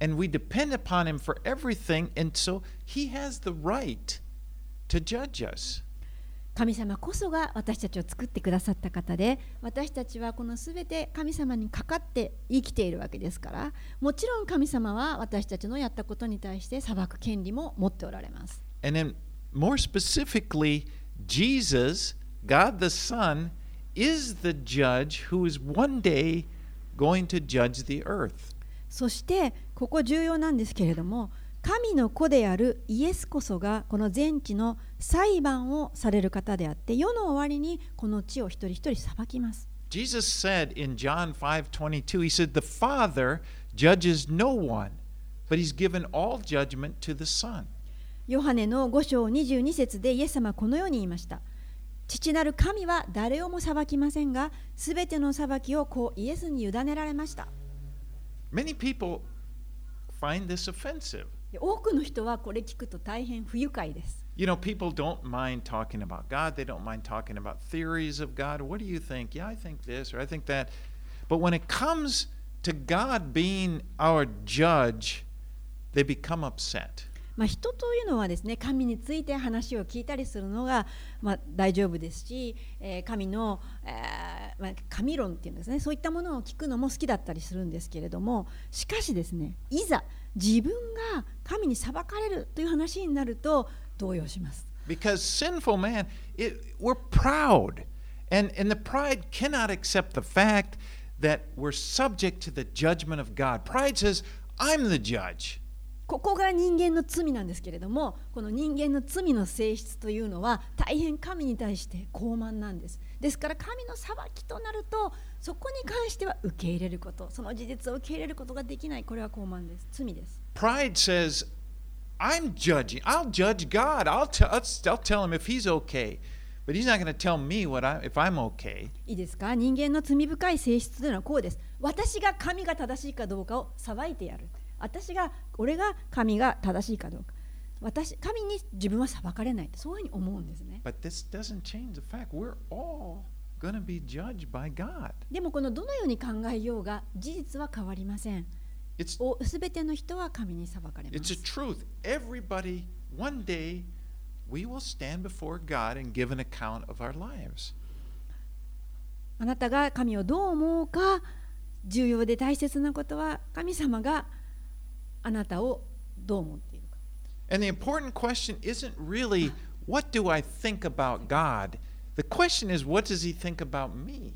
and we depend upon Him for everything. And so He has the right to judge us. 神様こそが私たちを作ってくださった方で私たちはこのすべて神様にかかって生きているわけですからもちろん神様は私たちのやったことに対して裁く権利も持っておられます。 And then, more specifically, Jesus, God the Son, is the judge who is one day going to judge the earth. そしてここ重要なんですけれども神の子であるイエスこそがこの全地の裁判をされる方であって世の終わりにこの地を一人一人裁きます。Jesus said in John 5:22 he said the Father judges no one but he's given all judgment to the Son. ヨハネの5章22節でイエス様はこのように言いました。父なる神は誰をも裁きませんが、すべての裁きをこうイエスに委ねられました。Many people find this offensive. で多くの人はこれ聞くと大変不愉快です。 You know, people don't mind talking about God. They don't mind talking about theories of God. What do you think? Yeah, I think this or I think that. But when it comes to God being our judge, they become upset. まあ、人というのはですね神について話を聞いたりするのが、まあ、大丈夫ですし、えー神の、えーまあ、神論っていうんですねそういったものを聞くのも好きだったりするんですけれどもしかしですねいざ自分が神に裁かれるという話になると動揺します。Because sinful man, it, we're proud. And, and the pride cannot accept the fact that we're subject to the judgment of God. Pride says, I'm the judge. ここが人間の罪なんですけれどもこの人間の罪の性質というのは大変神に対して傲慢なんですですから神の裁きとなるとそこに関しては受け入れることその事実を受け入れることができないこれは傲慢です罪です Pride says, I'm judging. I'll judge God. I'll, t- I'll, I'll tell him if he's okay. But he's not going to tell me what I, if I'm okay. いいですか？人間の罪深い性質というのはこうです私が神が正しいかどうかを裁いてやる私が俺が神が正しいかどうか私神に自分は裁かれないそういうふうに思うんですね。でもこのどのように考えようが事実は変わりません。すべての人は神に裁かれます。あなたが神をどう思うか重要で大切なことは神様があなたをどう思っているか。And the important question isn't really, what do I think about God? The question is, what does he think about me?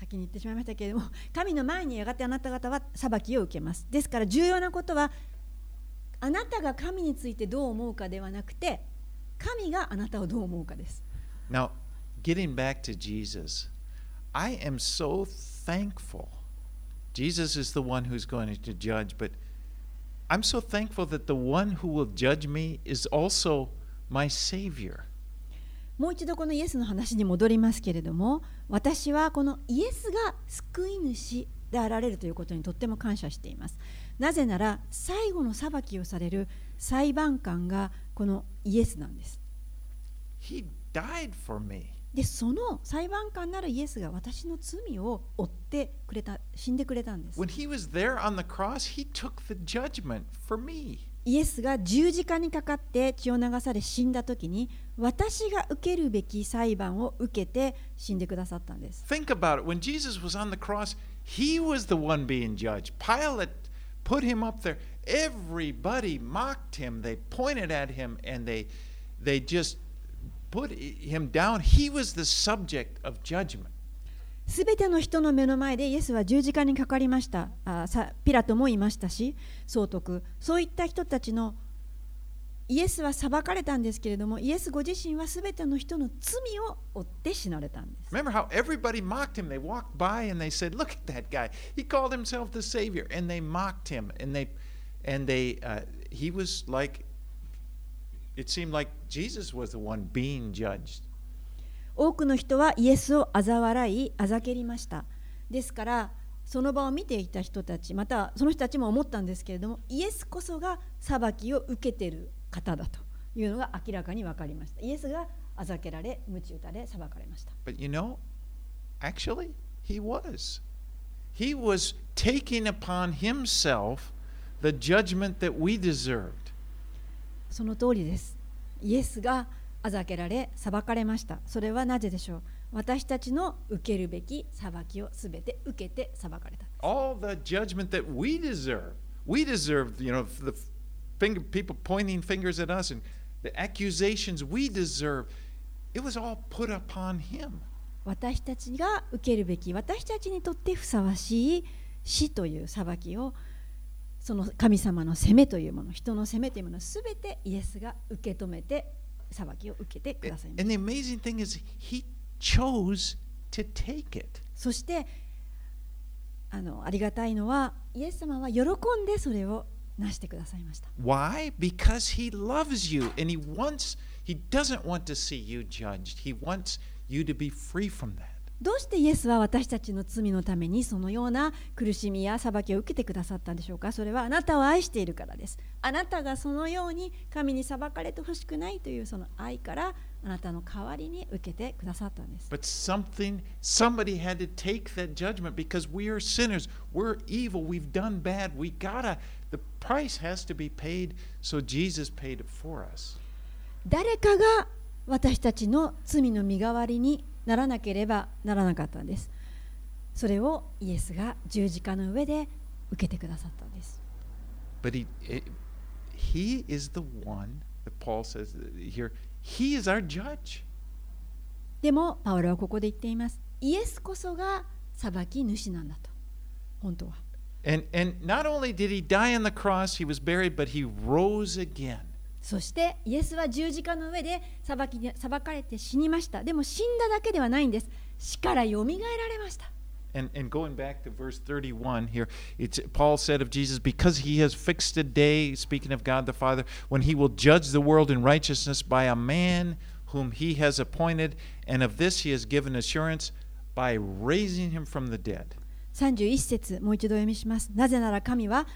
先に言ってしまいましたけれども神の前にやがてあなた方は裁きを受けます。ですから重要なことはあなたが神についてどう思うかではなくて神があなたをどう思うかです。Now, getting back to Jesus, I am so thankful. Jesus is the one who's going to judge, but I'm so thankful that the one who will judge me is also my Savior. もう一度このイエスの話に戻りますけれども私はこのイエスが救い主であられるということにとっても感謝していますなぜなら最後の裁きをされる裁判官がこのイエスなんです He died for me. でその裁判官なるイエスが私の罪を負ってくれた死んでくれたんです When he was there on the cross, he took the judgment for me. イエスが十字架にかかって血を流され死んだ時に私が受けるべき裁判を受けて死んでくださったんです Think about it. When Jesus was on the cross, he was the one being judged. Pilate put him up there. Everybody mocked him. They pointed at him and they they just put him down. He was the subject of judgment. すべての人の目の前でイエスは十字架にかかりましたあさピラトもいましたし総督そういった人たちのイエスは裁かれたんですけれどもイエスご自身はすべての人の罪を負って死なれたんです Remember how everybody mocked him? They walked by and they said, "Look at that guy. He called himself the Savior," and they mocked him. And they, and they, uh, he was like, it seemed like Jesus was the one being judged. 多くの人はイエスを嘲笑いあざけりましたですからその場を見ていた人たちまたその人たちも思ったんですけれどもイエスこそが裁きを受けている方だというのが明らかに分かりましたイエスがあざけられ鞭打たれ裁かれました But you know, actually, he was. He was taking upon himself the judgment that we deserved. その通りですイエスがあざけられ裁かれましたそれはなぜでしょう私たちの受けるべき裁きをすべて受けて裁かれた All the judgment that we deserve. We deserve, you know, the finger, people pointing fingers at us and the accusations we deserve. It was all put upon him. 私たちが受けるべき私たちにとってふさわしい死という裁きをその神様の責めというもの人の責めというものをすべてイエスが受け止めて裁きを受けてくださいまし And the amazing thing is, he chose to take it. たそしてあのありがたいのはイエス様は喜んでそれをなしてくださいました Why? Because he loves you and he wants, he doesn't want to see you judged. He wants you to be free from that. どうしてイエスは私たちの罪のためにそのような苦しみや裁きを受けてくださったんでしょうかそれはあなたを愛しているからですあなたがそのように神に裁かれてほしくないというその愛からあなたの代わりに受けてくださったんです But something, somebody had to take that judgment because we are sinners. We're evil. We've done bad. We gotta, the price has to be paid. So Jesus paid it for us. 誰かが私たちの罪の身代わりにならなければならなかったんですそれをイエスが十字架の上で受けてくださったんです But he, he is the one that Paul says here. He is our judge. でもパウロはここで言っていますイエスこそが裁き主なんだと本当は And, and not only did he die on the cross, he was buried, but he rose again. そしてイエスは十字架の上で裁きに裁かれて死にましたでも死んだだけではないんです死からよみがえられました And, and going back to verse 31 here, it's, Paul said of Jesus, because he has fixed a day, speaking of God the Father, when he will judge the world in righteousness by a man whom he has appointed, and of this he has given assurance by raising him from the dead. 31節もう一度お読みしますなぜなら神は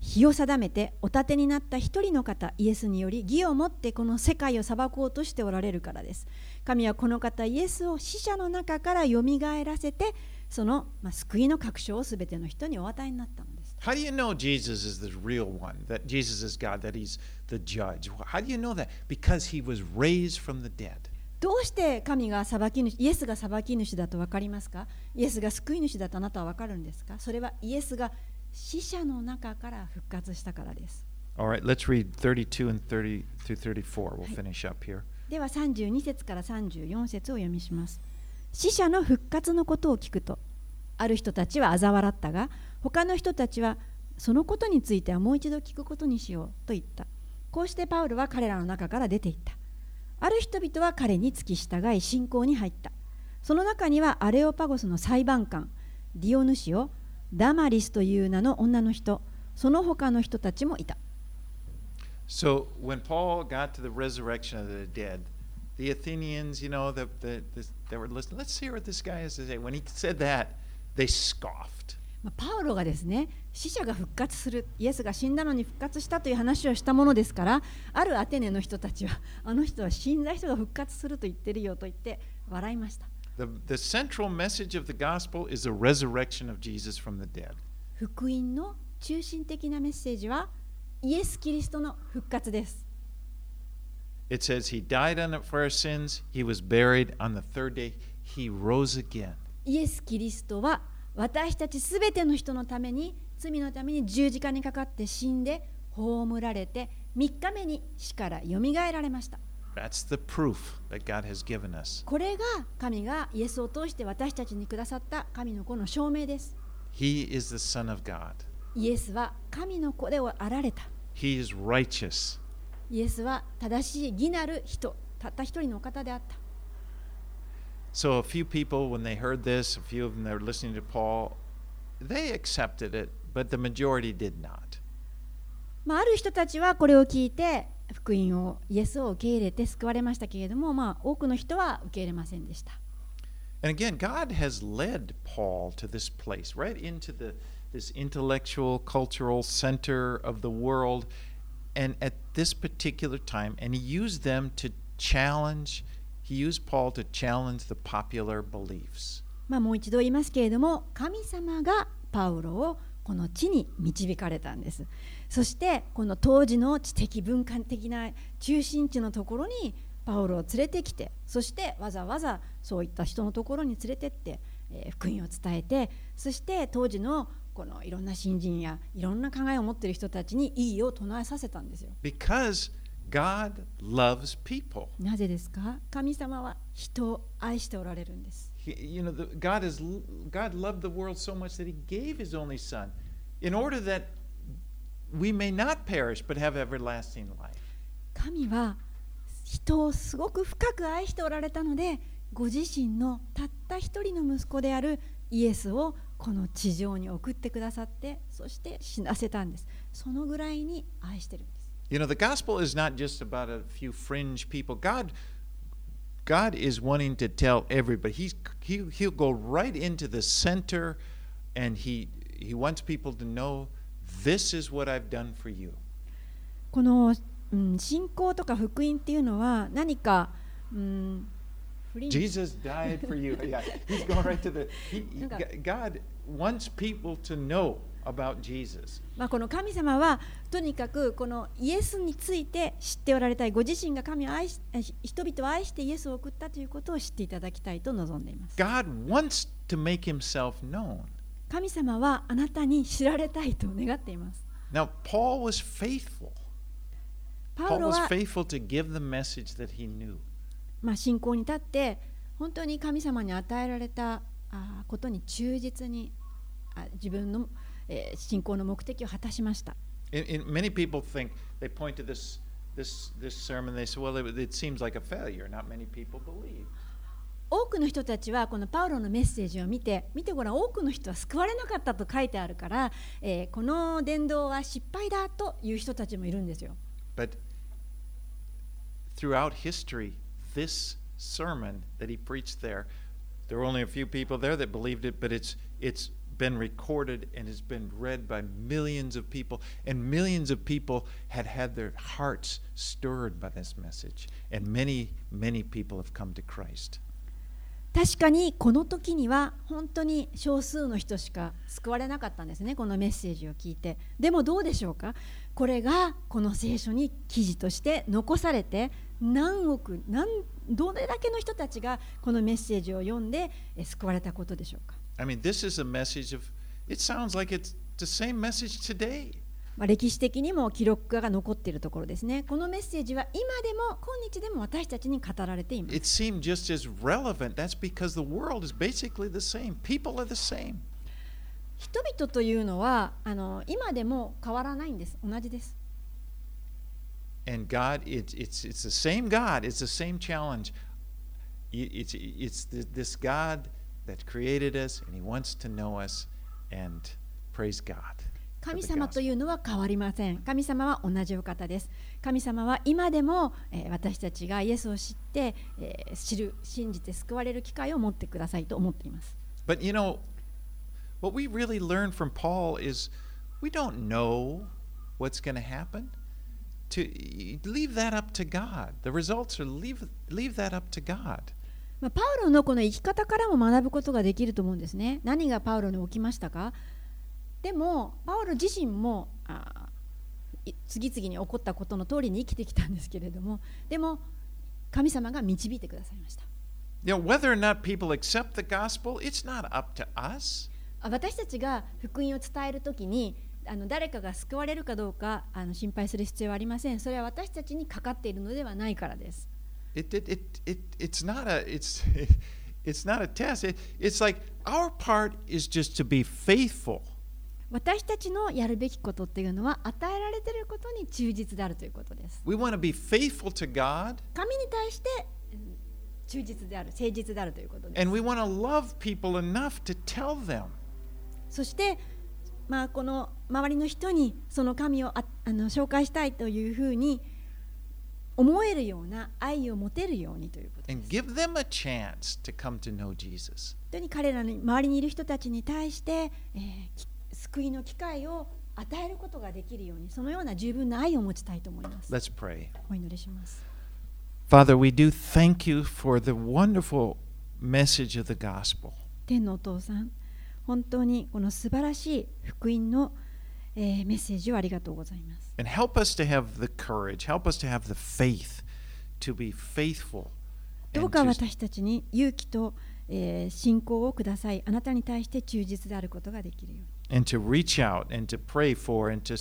日を定めてお立てになった一人の方イエスにより義をもってこの世界を裁こうとしておられるからです神はこの方イエスを死者の中からよみがえらせてその、まあ、救いの確証をすべての人にお与えになったのです How do you know Jesus is the real one, that Jesus is God, that he's the judge? How do you know that? Because he was raised from the dead. どうして神が裁き主イエスが裁き主だと分かりますか？イエスが救い主だとあなたは分かるんですか？それはイエスが死者の中から復活したからです。All right, let's read 32 and 30 through 34. We'll finish up here. では32節から34節を読みします。死者の復活のことを聞くと、ある人たちは嘲笑ったが、他の人たちはそのことについてはもう一度聞くことにしようと言った。こうしてパウルは彼らの中から出ていった。ある人々は彼に付き従い信仰に入った。その中にはアレオパゴスの裁判官、ディオヌシオ、ダマリスという名の女の人、その他の人たちもいた。So when Paul got to the resurrection of the dead, the Athenians, you know, the, the, the, they were listening. Let's hear what this guy has to say. When he said that, they scoffed. まあパウロがですね死者が復活するイエスが死んだのに復活したという話をしたものですからあるアテネの人たちはあの人は死んだ人が復活すると言ってるよと言って笑いました The, the central message of the gospel is the resurrection of Jesus from the dead. 福音の中心的なメッセージはイエス・キリストの復活です It says he died on it for our sins, he was buried on the third day, he rose again. イエス・キリストは私たちすべての人のために罪のために十字架にかかって死んで葬られて3日目に死からよみがえられました That's the proof that God has given us. これが神がイエスを通して私たちにくださった神の子の証明です He is the Son of God. イエスは神の子であられた He is righteous. イエスは正しい義なる人たった一人のお方であった So a few people, when they heard this, a few of them that were listening to Paul, they accepted it, but the majority did not. まあ、ある人たちはこれを聞いて福音をイエスを受け入れて救われましたけれども、まあ、多くの人は受け入れませんでした。And again, God has led Paul to this place, right into the this intellectual, cultural center of the world, and at this particular time, and he used them to challenge. He used Paul to challenge the popular beliefs. まあ、もう一度言いますけれども神様がパウロをこの地に導かれたんですそしてこの当時の知的文化的な中心地のところにパウロを連れてきてそしてわざわざそういった人のところに連れてって、えー福音を伝えてそして当時のこのいろんな新人やいろんな考えを持っている人たちにいいを唱えさせたんですよ。Because God loves people. なぜですか？神様は人を愛しておられるんです。You know, the, God is God loved the world so much that He gave His only Son, in order that we may not perish but have everlasting life. 神は人をすごく深く愛しておられたのでご自身のたった一人の息子であるイエスをこの地上に送ってくださってそして死なせたんですそのぐらいに愛してるんです You know, the gospel is not just about a few fringe people. God, God is wanting to tell everybody. He's he, He'll go right into the center, and He He wants people to know this is what I've done for you. この、うん、信仰とか福音っていうのは何か、うん、Jesus died for you. Yeah, he's going right to the. He, he-. God wants people to know about Jesus. まあ、この神様はとにかくこのイエスについて知っておられたいご自身が神を愛しえ人々を愛してイエスを送ったということを知っていただきたいと望んでいます God wants to make Himself known. 神様はあなたに知られたいと願っています Now, Paul was faithful. Paul ロ was は、faithful to give the message that he knew. まあ、信仰に立って本当に神様に与えられたことに忠実にあ自分の、えー信仰の目的を果たしました In, in, many people think they point to this this this sermon. They say, "Well, it seems like a failure. Not many people believe." 多くの人たちはこのパウロのメッセージを見て見てごらん多くの人は救われなかったと書いてあるから、えーこの伝道は失敗だという人たちもいるんですよ But throughout history, this sermon that he preached there, there were only a few people there that believed it, but it's it's been recorded and has been read by millions of people, and millions of people had had their hearts stirred by this message, and many many people have come to Christ. 確かにこの時には本当に少数の人しか救われなかったんですねこのメッセージを聞いてでもどうでしょうか？これがこの聖書に記事として残されて何億何どれだけの人たちがこのメッセージを読んで救われたことでしょうか？I mean, this is a message of. It sounds like it's the same message today. まあ、歴史的にも記録が残っているところですね。このメッセージは今でも今日でも私たちに語られています。It seemed just as relevant. That's because the world is basically the same. People are the same. 人々というのはあの今でも変わらないんです。同じです。And God, it's it's it's the same God. It's the same challenge. It's it's th- this God that created us, and He wants to know us. And praise God. 神様と.いうのは変わりません。神様は同じお方です。神様は今でも、えー私たちがイエスを知って、えー知る、信じて救われる機会を持ってくださいと思っています。But you know, what we really learn from Paul is we don't know what's going to happen. To leave that up to God. The results are leave leave that up to God. まあ、パウロのこの生き方からも学ぶことができると思うんですね。何がパウロに起きましたかでもパウロ自身もあ次々に起こったことの通りに生きてきたんですけれどもでも神様が導いてくださいました。私たちが福音を伝える時にあの誰かが救われるかどうかあの心配する必要はありません。それは私たちにかかっているのではないからです。It, it, it, it, it's not a it's it, it's not a test. It, it's like our part is just to be faithful. 私たちのやるべきことっていうのは与えられていることに忠実であるということです。We want to be faithful to God 神に対してうん忠実である、誠実であるということです。and we want to love people enough to tell them. そして、まあ、この周りの人にその神をああの紹介したいというふうに思えるような愛を持てるようにということで and す。give them a chance to come to know Jesus. 本当に彼らの周りにいる人たちに対して、えーき救いの機会を与えることができるように、そのような十分な愛を持ちたいと思います。Let's pray. お祈りします。Father, we do 天のお父さん、本当にこの素晴らしい福音の、え、メッセージをありがとうございます。どうか私たちに勇気と、えー、信仰をください。あなたに対して忠実であることができるよう。And to reach out and to pray for and to,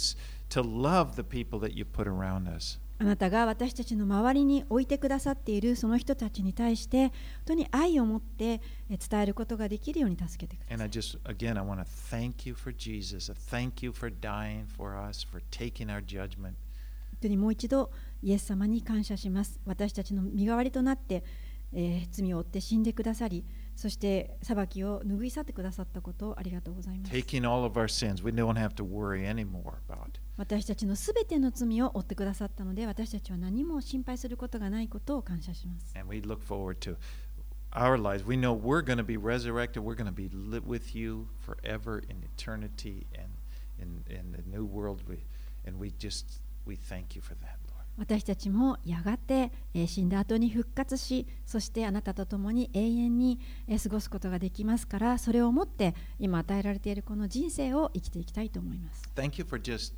to love the people that you put around us. あなたが私たちの周りに置いてくださっているその人たちに対して本当に愛を持ってえー伝えることができるように助けてくだ And さ I い。just, again, I want to thank you for Jesus. I thank you for dying for us, for taking our judgment. 本当にもう一度イエス様に感謝します。私たちの身代わりとなって、えー罪を負って死んでくださり、そして裁きを拭い去ってくださったことをありがとうございます。私たちのすべての罪を負ってくださったので、私たちは何も心配することがないことを感謝します。And we just we thank you for that. 私たちもやがて、え死んだ後に復活し、そしてあなたと共に永遠に、え過ごすことができますから、それをもって今与えられているこの人生を生きていきたいと思います。Thank you for just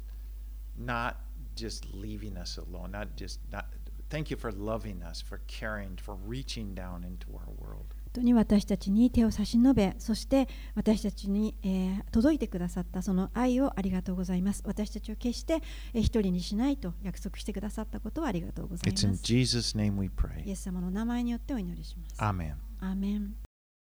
not just leaving us alone, not just not. Thank you for loving us, for caring, for reaching down into our world. 本当に私たちに手を差し伸べ、そして私たちに、えー届いてくださったその愛をありがとうございます。私たちを決して、えー一人にしないと約束してくださったことをありがとうござい It's in ます。Jesus' name we イ pray. エス様の名前によってお祈りします。Amen. アーメン